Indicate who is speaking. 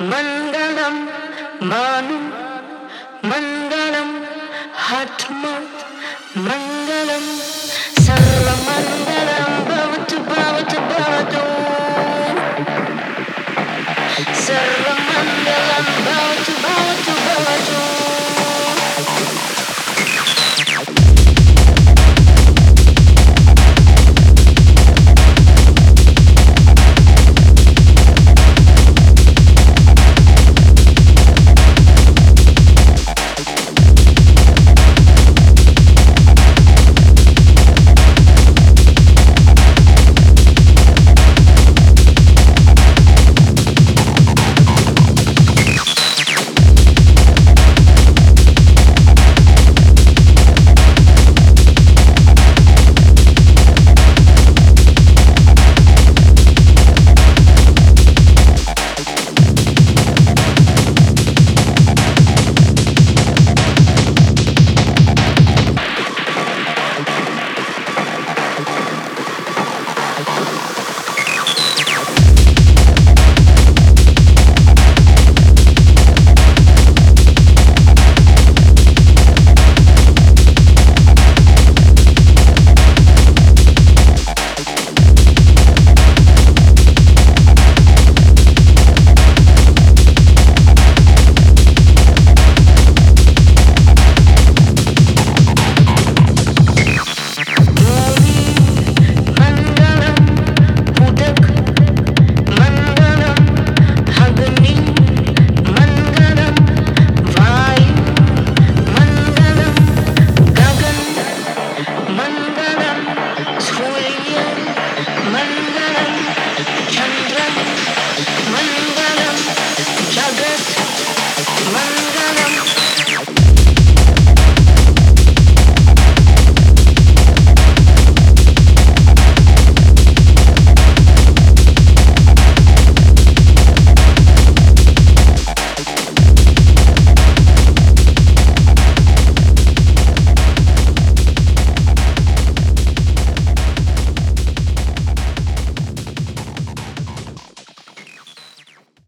Speaker 1: मङ्गलं मानु मङ्गलं हठमत् मङ्गलं सर्व Can